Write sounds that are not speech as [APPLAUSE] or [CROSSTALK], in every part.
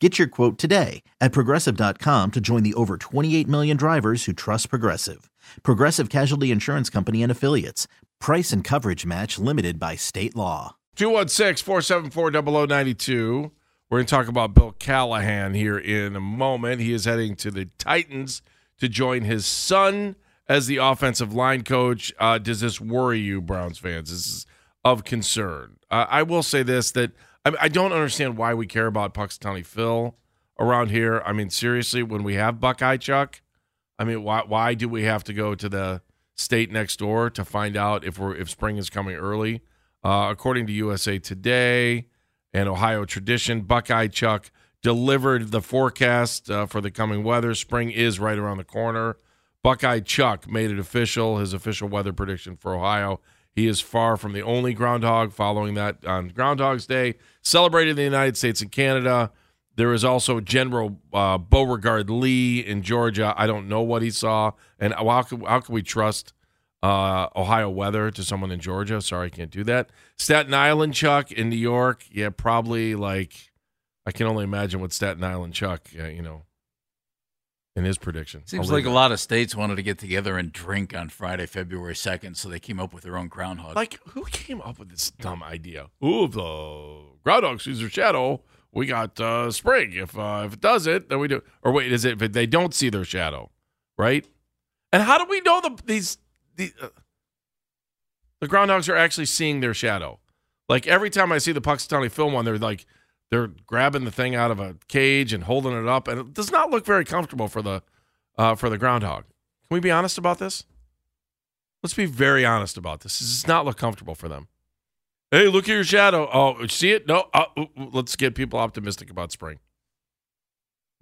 Get your quote today at progressive.com to join the over 28 million drivers who trust Progressive. Progressive Casualty Insurance Company and Affiliates. Price and coverage match limited by state law. 216 474 0092. We're going to talk about Bill Callahan here in a moment. He is heading to the Titans to join his son as the offensive line coach. Uh, does this worry you, Browns fans? This is of concern. Uh, I will say this that I, I, don't understand why we care about Punxsutawney Phil around here. I mean, seriously, when we have Buckeye Chuck, I mean, why why do we have to go to the state next door to find out if we're if spring is coming early? Uh, according to USA Today and Ohio Tradition, Buckeye Chuck delivered the forecast uh, for the coming weather. Spring is right around the corner. Buckeye Chuck made it official, his official weather prediction for Ohio. He is far from the only groundhog following that on Groundhog's Day, celebrated in the United States and Canada. There is also General uh, Beauregard Lee in Georgia. I don't know what he saw. And how can, how can we trust uh, Ohio weather to someone in Georgia? Sorry, I can't do that. Staten Island Chuck in New York. Yeah, probably like, I can only imagine what Staten Island Chuck, uh, you know, in his prediction. Seems like a lot of states wanted to get together and drink on Friday, February 2nd, so they came up with their own groundhog. Like, who came up with this dumb idea? Ooh, if the groundhog sees their shadow, we got uh, spring. If uh, if it does it, then we do. Or wait, is it if they don't see their shadow, right? And how do we know the these the uh, the groundhogs are actually seeing their shadow? Like every time I see the Punxsutawney Phil one, they're like they're grabbing the thing out of a cage and holding it up, and it does not look very comfortable for the uh, for the groundhog. Can we be honest about this? Let's be very honest about this. This does not look comfortable for them. Hey, look at your shadow. Oh, see it? No. Uh, let's get people optimistic about spring.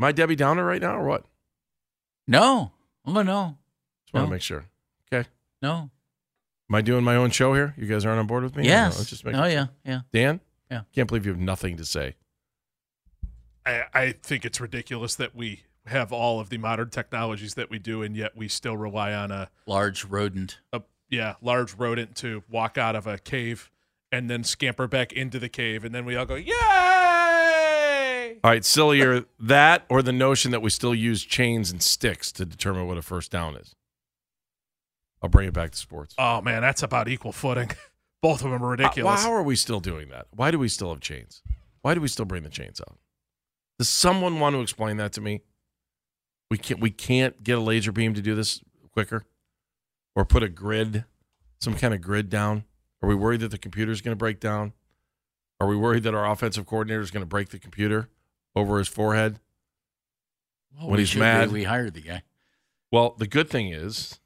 Am I Debbie Downer right now, or what? No. Oh no. Just want to make sure. Okay. No. Am I doing my own show here? You guys aren't on board with me? Yes. No, just make oh yeah, yeah. Dan? Yeah. Can't believe you have nothing to say. I, I think it's ridiculous that we have all of the modern technologies that we do, and yet we still rely on a large rodent. A, yeah, large rodent to walk out of a cave and then scamper back into the cave, and then we all go, "Yay!" All right, sillier [LAUGHS] that or the notion that we still use chains and sticks to determine what a first down is. I'll bring it back to sports. Oh man, that's about equal footing. [LAUGHS] Both of them are ridiculous. Uh, how are we still doing that? Why do we still have chains? Why do we still bring the chains out? Does someone want to explain that to me? We can't we can't get a laser beam to do this quicker, or put a grid, some kind of grid down. Are we worried that the computer is going to break down? Are we worried that our offensive coordinator is going to break the computer over his forehead well, when he's mad? We hired the guy. Well, the good thing is,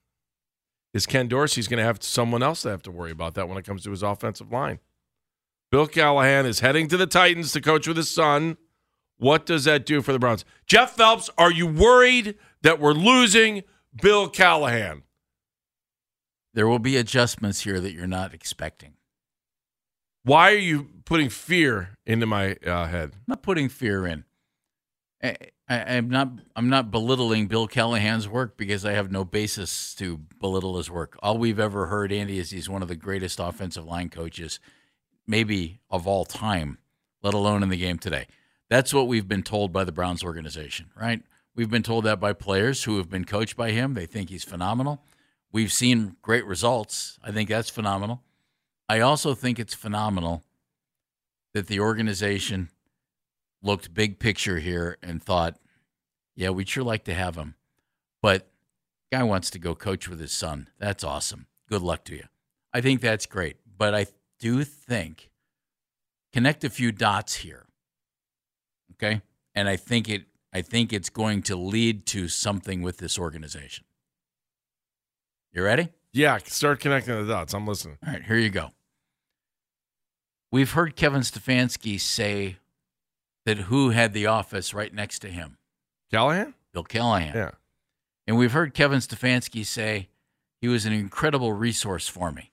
is Ken Dorsey's going to have someone else to have to worry about that when it comes to his offensive line. Bill Callahan is heading to the Titans to coach with his son. What does that do for the Browns? Jeff Phelps, are you worried that we're losing Bill Callahan? There will be adjustments here that you're not expecting. Why are you putting fear into my uh, head? I'm not putting fear in. I, am not. I'm not belittling Bill Callahan's work because I have no basis to belittle his work. All we've ever heard, Andy, is he's one of the greatest offensive line coaches, maybe of all time, let alone in the game today. That's what we've been told by the Browns organization, right? We've been told that by players who have been coached by him. They think he's phenomenal. We've seen great results. I think that's phenomenal. I also think it's phenomenal that the organization looked big picture here and thought, yeah, we'd sure like to have him. But guy wants to go coach with his son. That's awesome. Good luck to you. I think that's great. But I do think connect a few dots here. Okay? And I think it I think it's going to lead to something with this organization. You ready? Yeah, start connecting the dots. I'm listening. All right, here you go. We've heard Kevin Stefanski say that who had the office right next to him? Callahan? Bill Callahan. Yeah. And we've heard Kevin Stefanski say he was an incredible resource for me.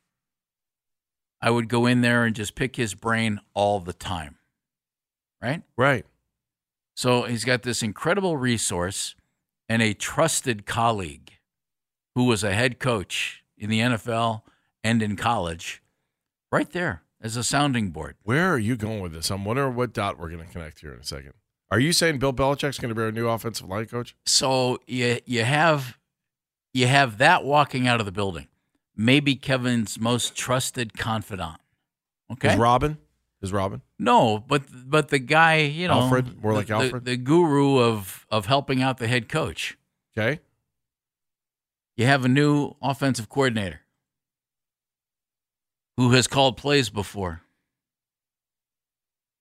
I would go in there and just pick his brain all the time. Right? Right. So he's got this incredible resource and a trusted colleague who was a head coach in the NFL and in college right there as a sounding board. Where are you going with this? I'm wondering what dot we're going to connect here in a second. Are you saying Bill Belichick's going to be our new offensive line coach? So you you have you have that walking out of the building. Maybe Kevin's most trusted confidant. Okay. Is Robin? Is Robin? No, but but the guy, you know, Alfred? More the- like the- Alfred? the guru of of helping out the head coach. Okay. You have a new offensive coordinator who has called plays before.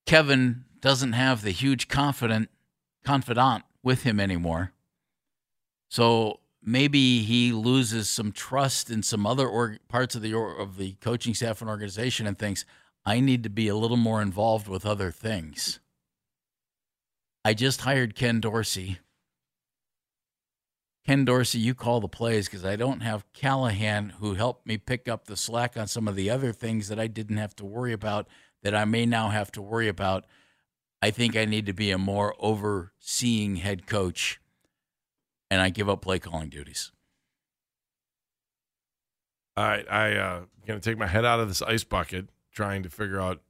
Kevin doesn't have the huge confident confidant with him anymore. So maybe he loses some trust in some other org- parts of the or- of the coaching staff and organization and thinks I need to be a little more involved with other things. I just hired Ken Dorsey. Ken Dorsey, you call the plays because I don't have Callahan who helped me pick up the slack on some of the other things that I didn't have to worry about that I may now have to worry about. I think I need to be a more overseeing head coach, and I give up play calling duties. All right. I uh to take my head out of this ice bucket trying to figure out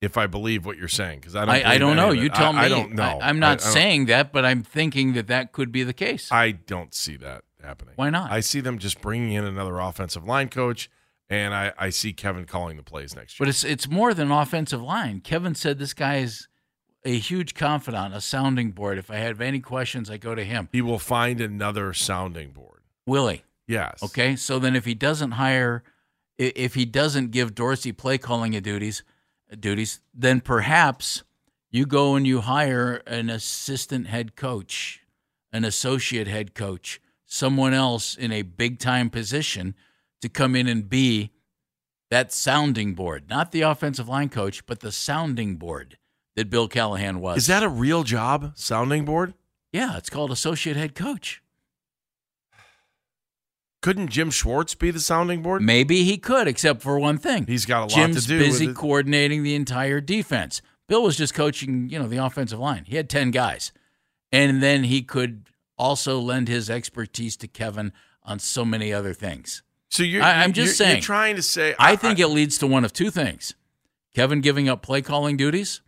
if I believe what you're saying because I don't. I, I don't know. You tell I, me. I don't know. I, am not saying that, but I'm thinking that that could be the case. I don't see that happening. Why not? I see them just bringing in another offensive line coach, and I, I see Kevin calling the plays next year. But it's it's more than offensive line. Kevin said this guy is a huge confidant, a sounding board. If I have any questions, I go to him. he will find another sounding board. Willie. Yes. Okay, so then if he doesn't hire, if he doesn't give Dorsey play calling duties, duties, then perhaps you go and you hire an assistant head coach, an associate head coach, someone else in a big time position to come in and be that sounding board, not the offensive line coach, but the sounding board that Bill Callahan was. Is that a real job, sounding board? yeah? It's called associate head coach. Couldn't Jim Schwartz be the sounding board? Maybe he could, except for one thing. He's got a lot Jim's to do. Jim's busy coordinating the entire defense. Bill was just coaching, you know, the offensive line. He had 10 guys. And then he could also lend his expertise to Kevin on so many other things. So you're, I- I'm you're- just you're saying. trying to say. I think it leads to one of two things Kevin giving up play calling duties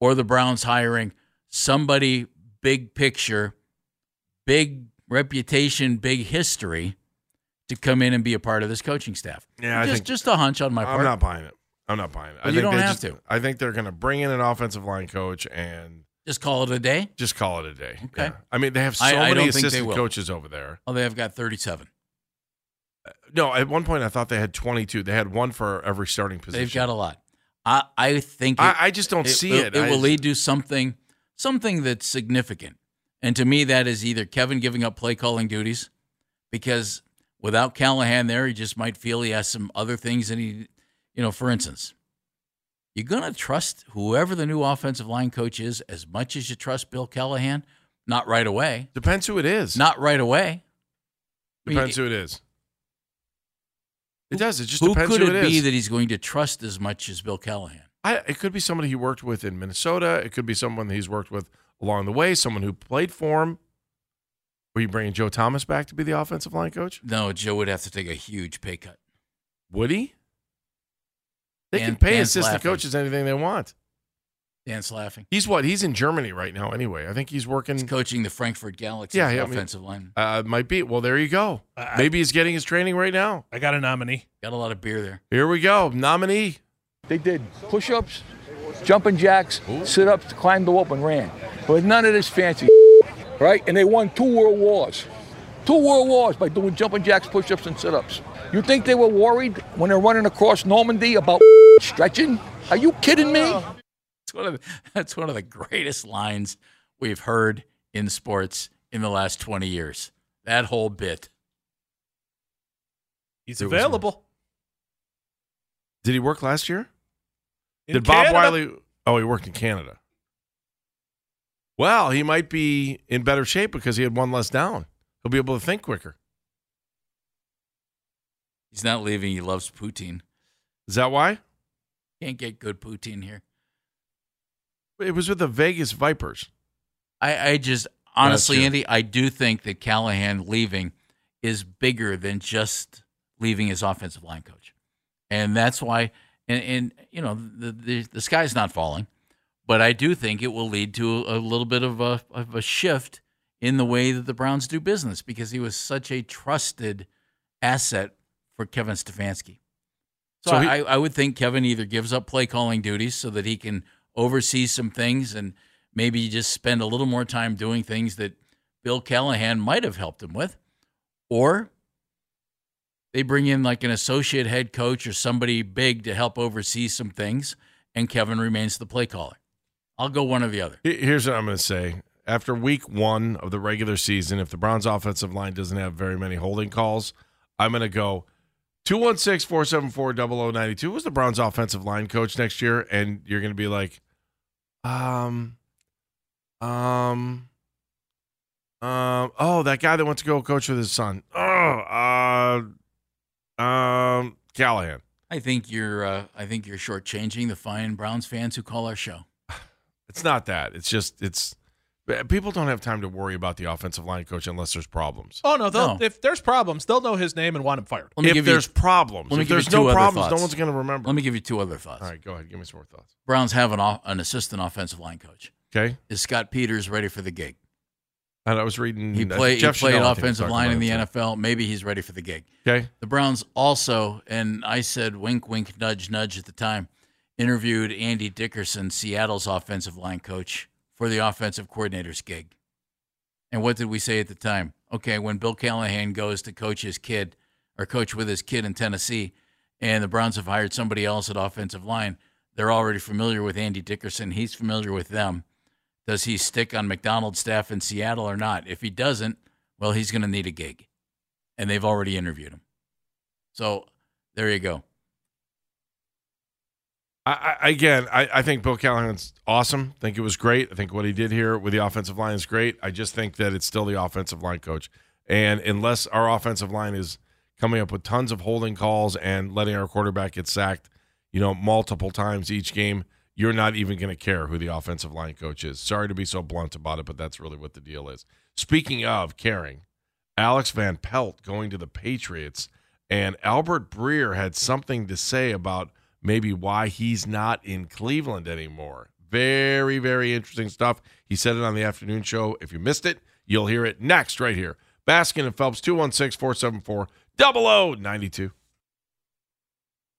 or the Browns hiring somebody big picture, big reputation, big history to come in and be a part of this coaching staff. Yeah, I just, just a hunch on my part. I'm not buying it. I'm not buying it. I Well, you don't they have just- to. I think they're going to bring in an offensive line coach and Just call it a day. just call it a day. Okay. Yeah. I mean, they have so I- I many they assistant coaches over there. Oh, they have got 37. Uh, no, at one point I thought they had 22. They had one for every starting position. They've got a lot. I, I think it, I, I just don't it, see it. It I- will lead to something something that's significant. And to me, that is either Kevin giving up play calling duties because without Callahan there, he just might feel he has some other things that he, you know, for instance, you're going to trust whoever the new offensive line coach is as much as you trust Bill Callahan? Not right away. Depends who it is. Not right away. I mean, Depends who it is. It does. It just Who depends could who it, it be is. that he's going to trust as much as Bill Callahan? I, it could be somebody he worked with in Minnesota. It could be someone he's worked with along the way, someone who played for him. Were you bringing Joe Thomas back to be the offensive line coach? No, Joe would have to take a huge pay cut. Would he? They Dan- can pay Dan's assistant laughing. coaches anything they want. Dan's laughing. He's what? He's in Germany right now anyway. I think he's working. He's coaching the Frankfurt Galaxy Yeah, yeah, I mean- offensive line. Uh, might be. Well, there you go. I- Maybe he's getting his training right now. I got a nominee. Got a lot of beer there. Here we go. Nominee. They did push ups, jumping jacks, sit ups, climbed the rope, and ran. But none of this fancy, right? And they won two world wars. Two world wars by doing jumping jacks, push ups, and sit ups. You think they were worried when they're running across Normandy about [LAUGHS] stretching? Are you kidding me? That's one of the, [LAUGHS] that's one of the greatest lines we've heard in sports in the last 20 years. That whole bit. He's There available. Did he work last year? In Did Bob Wylie? Oh, he worked in Canada. Well, he might be in better shape because he had one less down. He'll be able to think quicker. He's not leaving. He loves poutine. Is that why? Can't get good poutine here. It was with the Vegas Vipers. I, I just honestly. Andy, I do think that Callahan leaving is bigger than just leaving his offensive line coach, and that's why. And, and you know, the, the the sky's not falling, but I do think it will lead to a, little bit of a of a shift in the way that the Browns do business because he was such a trusted asset for Kevin Stefanski. So, So he- I, I would think Kevin either gives up play calling duties so that he can oversee some things and maybe just spend a little more time doing things that Bill Callahan might have helped him with, or they bring in like an associate head coach or somebody big to help oversee some things, and Kevin remains the play caller. I'll go one or the other. Here's what I'm going to say. After week one of the regular season, if the Browns offensive line doesn't have very many holding calls, I'm going to go 216 474 0092. Who's the Browns offensive line coach next year? And you're going to be like, um, um, um, oh, that guy that went to go coach with his son. Oh, uh, um, Callahan. I think you're. Uh, I think you're shortchanging the fine Browns fans who call our show. It's not that. It's just, it's, people don't have time to worry about the offensive line coach unless there's problems. Oh no, they'll, No. if there's problems, they'll know his name and want him fired. Let me if give you- there's problems. let me if give you there's two no other problems, no one's going to remember. Let me give you two other thoughts. All right, go ahead. Give me some more thoughts. Browns have an, an assistant offensive line coach. Okay. Is Scott Peters ready for the gig? And I was reading. He, uh, play, he played Chanel, I think, was offensive line in the it, too. NFL. Maybe he's ready for the gig. Okay. The Browns also, and I said wink, wink, nudge, nudge at the time, interviewed Andy Dickerson, Seattle's offensive line coach, for the offensive coordinator's gig. And what did we say at the time? Okay, when Bill Callahan goes to coach his kid or coach with his kid in Tennessee, and the Browns have hired somebody else at offensive line, they're already familiar with Andy Dickerson. He's familiar with them. Does he stick on Macdonald's staff in Seattle or not? If he doesn't, well, he's going to need a gig. And they've already interviewed him. So there you go. I, I, again, I, I think Bill Callahan's awesome. I think it was great. I think what he did here with the offensive line is great. I just think that it's still the offensive line coach. And unless our offensive line is coming up with tons of holding calls and letting our quarterback get sacked, you know, multiple times each game, you're not even going to care who the offensive line coach is. Sorry to be so blunt about it, but that's really what the deal is. Speaking of caring, Alex Van Pelt going to the Patriots, and Albert Breer had something to say about maybe why he's not in Cleveland anymore. Very, very interesting stuff. He said it on the afternoon show. If you missed it, you'll hear it next right here. Baskin and Phelps, 216 474 0092.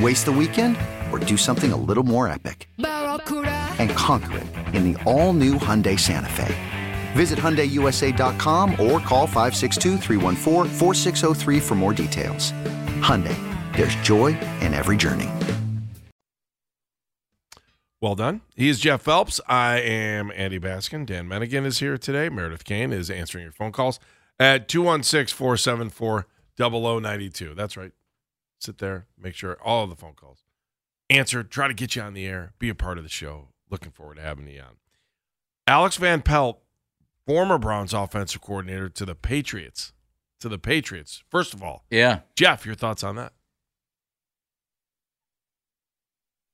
Waste the weekend or do something a little more epic? And conquer it in the all-new Hyundai Santa Fe. Visit HyundaiUSA.com or call 562 for more details. Hyundai, there's joy in every journey. Well done. He is Jeff Phelps. I am Andy Baskin. Dan Mennigan is here today. Meredith Kane is answering your phone calls at 216 474 0092. That's right. Sit there, make sure all of the phone calls answer, try to get you on the air, be a part of the show. Looking forward to having you on. Alex Van Pelt, former Browns offensive coordinator to the Patriots. To the Patriots. First of all, Yeah. Jeff, your thoughts on that?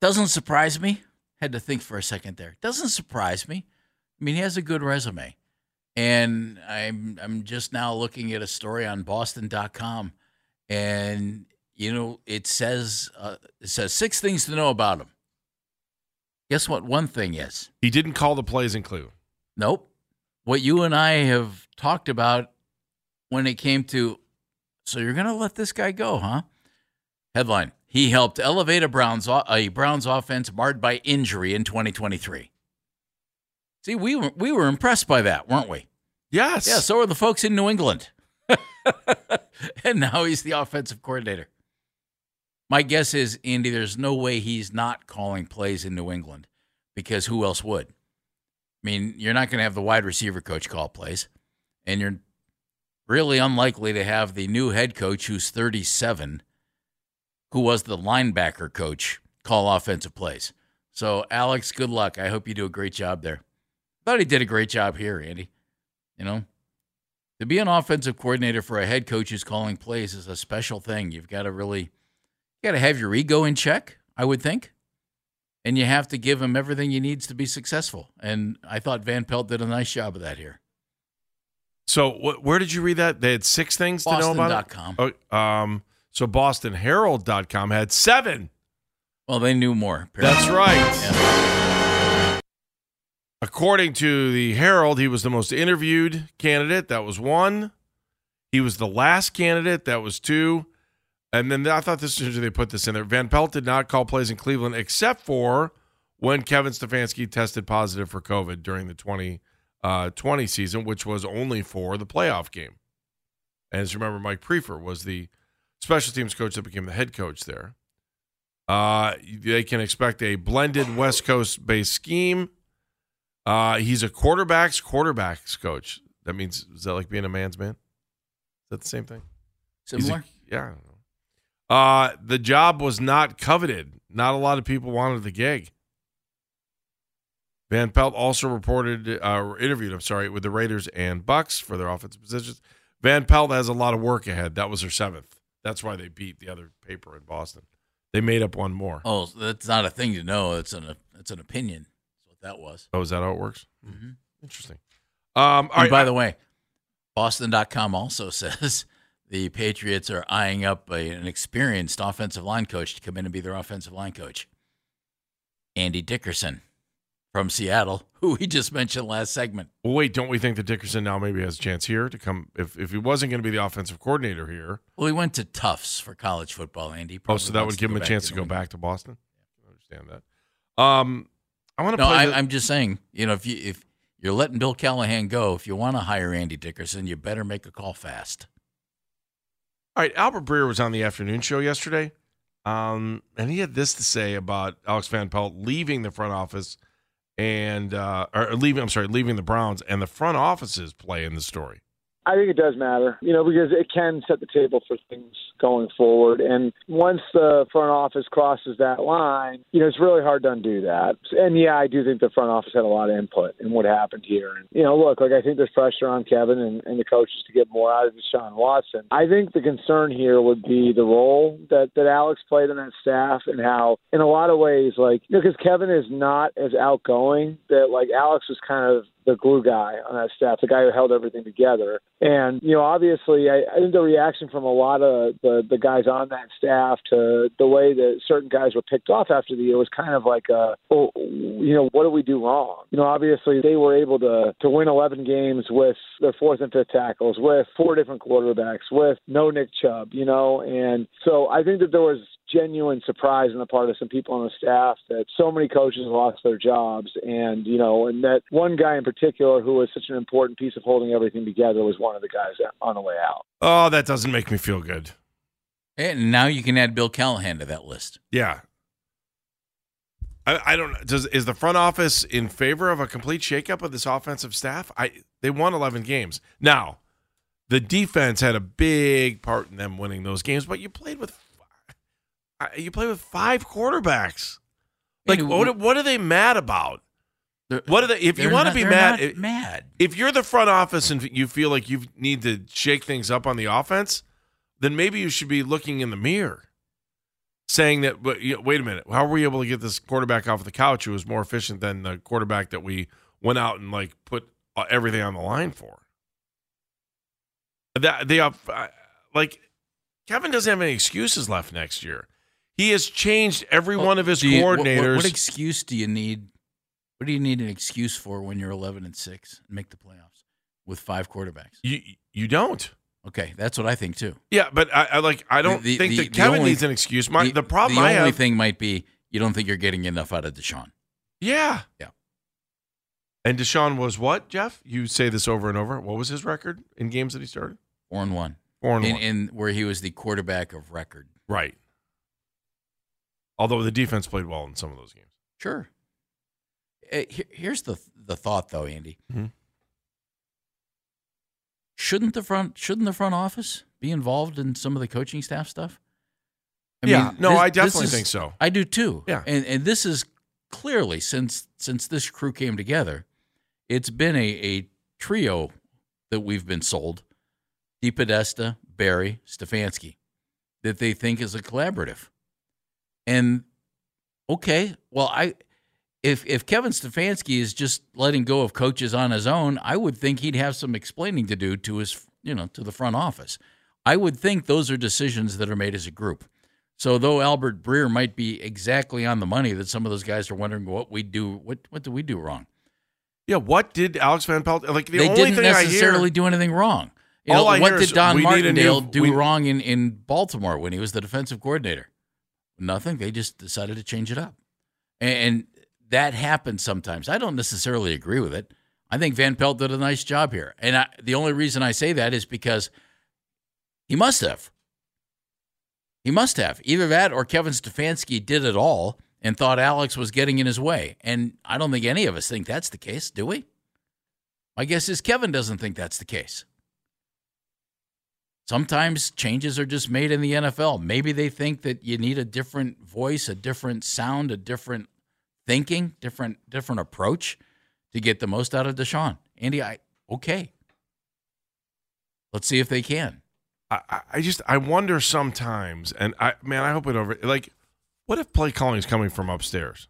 Doesn't surprise me. Had to think for a second there. Doesn't surprise me. I mean, he has a good resume. And I'm I'm just now looking at a story on boston.com and you know, it says uh, it says six things to know about him. Guess what one thing is? He didn't call the plays in Cleveland. Nope. What you and I have talked about when it came to so you're going to let this guy go, huh? Headline: He helped elevate a Browns a Browns offense marred by injury in 2023. See, we were we were impressed by that, weren't we? Yes. Yeah, so are the folks in New England. [LAUGHS] and now he's the offensive coordinator. My guess is, Andy, there's no way he's not calling plays in New England because who else would? I mean, you're not going to have the wide receiver coach call plays, and you're really unlikely to have the new head coach who's 37, who was the linebacker coach, call offensive plays. So, Alex, good luck. I hope you do a great job there. Thought he did a great job here, Andy. You know, to be an offensive coordinator for a head coach who's calling plays is a special thing. You've got to really, got to have your ego in check, I would think, and you have to give him everything he needs to be successful. And I thought Van Pelt did a nice job of that here. So, wh- where did you read that? They had six things to know about it? Boston.com. Oh, um, so, BostonHerald.com had seven. Well, they knew more. apparently. That's right. Yeah. According to the Herald, he was the most interviewed candidate. That was one. He was the last candidate. That was two. And then I thought this is they put this in there. Van Pelt did not call plays in Cleveland except for when Kevin Stefanski tested positive for COVID during the 2020 season, which was only for the playoff game. And as you remember, Mike Priefer was the special teams coach that became the head coach there. Uh, they can expect a blended West Coast based scheme. Uh, he's a quarterbacks quarterbacks coach. That means is that like being a man's man? Is that the same thing? He's a- Similar. yeah. Uh, the job was not coveted. Not a lot of people wanted the gig. Van Pelt also reported, uh, interviewed, I'm sorry, with the Raiders and Bucks for their offensive positions. Van Pelt has a lot of work ahead. That was her seventh. That's why they beat the other paper in Boston. They made up one more. Oh, that's not a thing to know. It's an it's an opinion. That's what that was. Oh, is that how it works? Mm-hmm. Interesting. Um, right, by the way, Boston.com also [LAUGHS] says the Patriots are eyeing up a, an experienced offensive line coach to come in and be their offensive line coach. Andy Dickerson from Seattle, [LAUGHS] who we just mentioned last segment. Well, wait, don't we think that Dickerson now maybe has a chance here to come? If if he wasn't going to be the offensive coordinator here, Well, he went to Tufts for college football, Andy. oh, so that would give him a chance to go back to Boston. I understand that. Um, I want to No. I, the- I'm just saying, you know, if you if you're letting Bill Callahan go, if you want to hire Andy Dickerson, you better make a call fast. All right, Albert Breer was on the afternoon show yesterday, um, and he had this to say about Alex Van Pelt leaving the front office and uh, or leaving. I'm sorry, leaving the Browns and the front office's play in the story. I think it does matter, you know, because it can set the table for things going forward. And once the front office crosses that line, you know, it's really hard to undo that. And yeah, I do think the front office had a lot of input in what happened here. And, you know, look, like I think there's pressure on Kevin and, and the coaches to get more out of Deshaun Watson. I think the concern here would be the role that, that Alex played in that staff and how, in a lot of ways, like, you know, because Kevin is not as outgoing, that like Alex was kind of the glue guy on that staff, the guy who held everything together. And you know, obviously, I, I think the reaction from a lot of the the guys on that staff to the way that certain guys were picked off after the year was kind of like, a, oh, you know, what do we do wrong? You know, obviously they were able to to win 11 games with their fourth and fifth tackles, with four different quarterbacks, with no Nick Chubb. You know, and so I think that there was genuine surprise on the part of some people on the staff that so many coaches lost their jobs and you know and that one guy in particular who was such an important piece of holding everything together was one of the guys on the way out Oh, that doesn't make me feel good. And now you can add Bill Callahan to that list. Yeah. I, I don't does is the front office in favor of a complete shakeup of this offensive staff? I they won 11 games. Now, the defense had a big part in them winning those games, but you played with you play with five quarterbacks. Like what, what are they mad about? They're- What are they? If you want to be mad, not mad. if you're the front office and you feel like you need to shake things up on the offense, then maybe you should be looking in the mirror, saying that. But you know, wait a minute, how were we able to get this quarterback off the couch who was more efficient than the quarterback that we went out and like put uh, everything on the line for? That they have, uh, like Kevin doesn't have any excuses left next year. He has changed every one of his you- what- what- coordinators. What, excuse do you need? What do you need an excuse for when you're 11 and six and make the playoffs with five quarterbacks? you you don't. Okay, that's what I think too. Yeah, but I, I like I don't The- think the- that the Kevin only- needs an excuse. My the, problem the I only have, thing might be you don't think you're getting enough out of Deshaun. yeah, Yeah. And Deshaun was what, Jeff? You say this over and over. What was his record in games that he started? Four and one. Four and in, one. in where he was the quarterback of record. right. Although the defense played well in some of those games. Sure. Uh, here- here's the the thought though, Andy. Mhm. Shouldn't the front shouldn't the front office be involved in some of the coaching staff stuff? I Yeah, no, I definitely is- think so. I do too. Yeah. and and this is clearly since since this crew came together, it's been a a trio that we've been sold: DePodesta, Berry, Stefanski, that they think is a collaborative. And okay, well, I if if Kevin Stefanski is just letting go of coaches on his own, I would think he'd have some explaining to do to his you know to the front office. I would think those are decisions that are made as a group. So though Albert Breer might be exactly on the money, that some of those guys are wondering what we do, what what did we do wrong? Yeah, what did Alex Van Pelt like? The they only didn't thing I necessarily hear, do anything wrong. You know, I what did Don a new- do we- wrong in, in Baltimore when he was the defensive coordinator? Nothing. They just decided to change it up. And that happens sometimes. I don't necessarily agree with it. I think Van Pelt did a nice job here. And I, the only reason I say that is because he must have. He must have. Either that or Kevin Stefanski did it all and thought Alex was getting in his way. And I don't think any of us think that's the case, do we? My guess is Kevin doesn't think that's the case. Sometimes changes are just made in the NFL. Maybe they think that you need a different voice, a different sound, a different thinking, different different approach to get the most out of Deshaun. Andy, I okay. Let's see if they can. I, I- just I wonder sometimes, and I man, I hope it over. Like, what if play calling is coming from upstairs?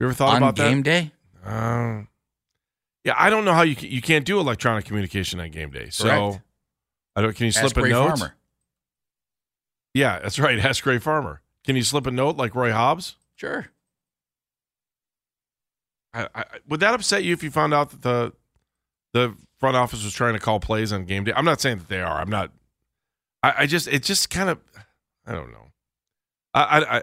You ever thought On about game that? day? Uh, yeah, I don't know how you can, you can't do electronic communication on game day. So Correct. I don't. Can you slip Ask a Ray note? Farmer. Yeah, that's right. [LAUGHS] Ask Ray Farmer. Can you slip a note like Roy Hobbs? Sure. I, I, would that upset you if you found out that the the front office was trying to call plays on game day? I'm not saying that they are. I'm not. I, I just it just kind of I don't know. I, I,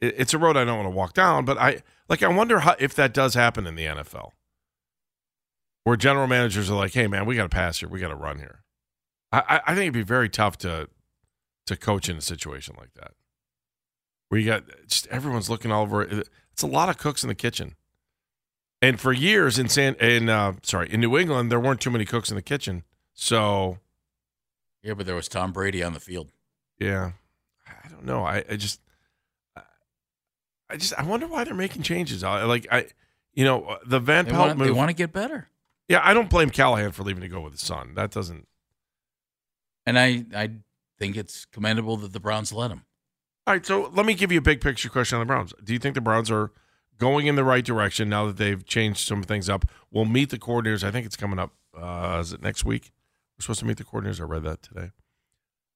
it's a road I don't want to walk down, but I like I wonder how if that does happen in the NFL, where general managers are like, "Hey, man, we got to pass here. We got to run here." I I think it'd be very tough to to coach in a situation like that, where you got just everyone's looking all over. It's a lot of cooks in the kitchen. And for years in San in uh, sorry in New England, there weren't too many cooks in the kitchen. So Yeah, but there was Tom Brady on the field. yeah, I don't know. I, I just I just I wonder why they're making changes. I, like I, you know, the Van Pelt want, move. they want to get better. yeah, I don't blame Callahan for leaving to go with his son. That doesn't. And I, I think it's commendable that the Browns let him. All right, so let me give you a big picture question on the Browns. Do you think the Browns are going in the right direction now that they've changed some things up? We'll meet the coordinators. I think it's coming up. Uh, is it next week? We're supposed to meet the coordinators. I read that today.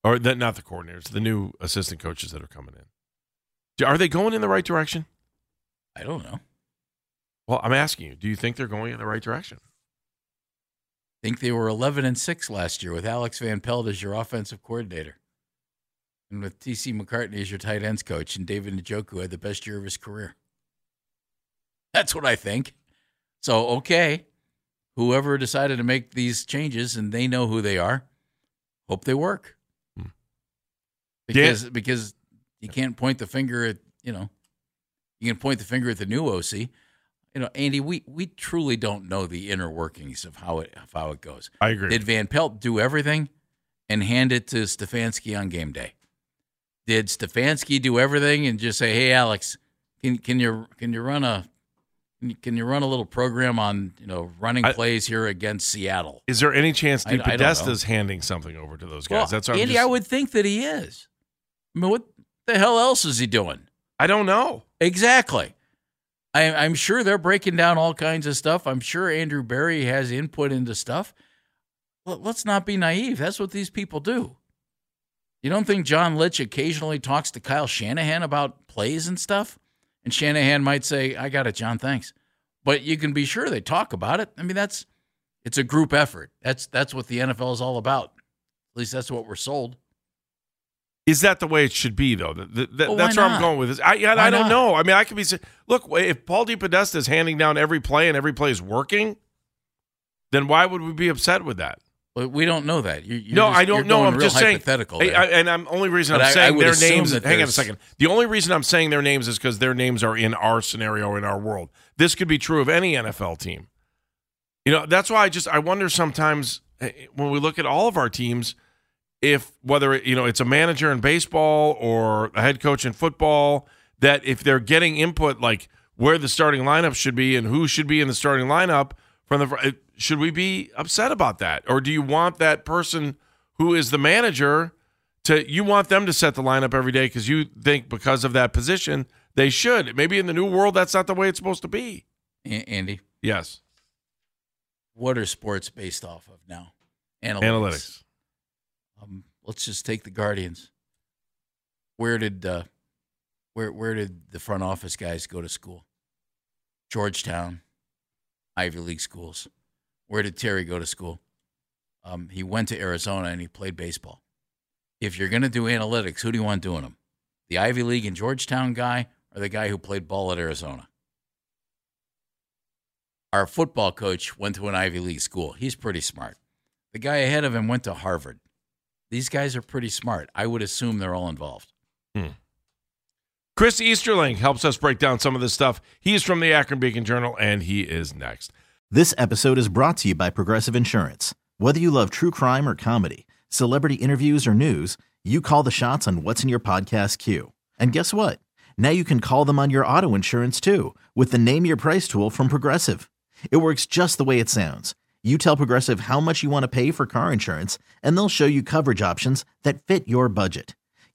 Or that, not the coordinators, the new assistant coaches that are coming in. Are they going in the right direction? I don't know. Well, I'm asking you. Do you think they're going in the right direction? I think they were 11 and 6 last year with Alex Van Pelt as your offensive coordinator. And with TC McCartney as your tight ends coach and David Njoku had the best year of his career. That's what I think. So, okay, whoever decided to make these changes and they know who they are, hope they work. Hmm. Because because you can't point the finger at, you know, you can point the finger at the new OC. You know, Andy, we, we truly don't know the inner workings of how it of how it goes. I agree. Did Van Pelt do everything and hand it to Stefanski on game day? Did Stefanski do everything and just say, "Hey, Alex, can can you can you run a can you, can you run a little program on you know running I- plays here against Seattle?" Is there any chance I- I don't handing something over to those guys? That's what Andy. just- I would think that he is. I mean, what the hell else is he doing? I don't know. Exactly. I, I'm sure they're breaking down all kinds of stuff. I'm sure Andrew Berry has input into stuff. Well, let's not be naive. That's what these people do. You don't think John Lynch occasionally talks to Kyle Shanahan about plays and stuff? And Shanahan might say, I got it, John, thanks. But you can be sure they talk about it. I mean, that's it's a group effort. That's that's what the NFL is all about. At least that's what we're sold. Is that the way it should be, though? That, that- Well, that's where I'm going with this. I, I, I don't not? know. I mean, I could be look if Paul DePodesta is handing down every play and every play is working, then why would we be upset with that? But we don't know that. You, you're no, just- I you're don't know. I'm just saying. hypothetical. I- I- and I'm only reason But I'm I- saying their names. Hang on a second. The only reason I'm saying their names is because their names are in our scenario in our world. This could be true of any NFL team. You know, that's why I just I wonder sometimes eh, when we look at all of our teams, if whether you know it's a manager in baseball or a head coach in football, that if they're getting input like where the starting lineup should be and who should be in the starting lineup from the eh, should we be upset about that or do you want that person who is the manager to you want them to set the lineup every day because you think because of that position they should maybe in the new world that's not the way it's supposed to be Andy, yes what are sports based off of now? Analytics. analytics Um, let's just take the Guardians. Where did uh, where where did the front office guys go to school? Georgetown, Ivy League schools. Where did Terry go to school? Um, he went to Arizona and he played baseball. If you're going to do analytics, who do you want doing them? The Ivy League and Georgetown guy or the guy who played ball at Arizona? Our football coach went to an Ivy League school. He's pretty smart. The guy ahead of him went to Harvard. These guys are pretty smart. I would assume they're all involved. Chris easterling helps us break down some of this stuff he's from the akron beacon journal and he is next This episode is brought to you by Progressive Insurance. Whether you love true crime or comedy, celebrity interviews or news, you call the shots on what's in your podcast queue. And guess what? Now you can call them on your auto insurance too with the Name Your Price tool from Progressive. It works just the way it sounds. You tell Progressive how much you want to pay for car insurance, and they'll show you coverage options that fit your budget.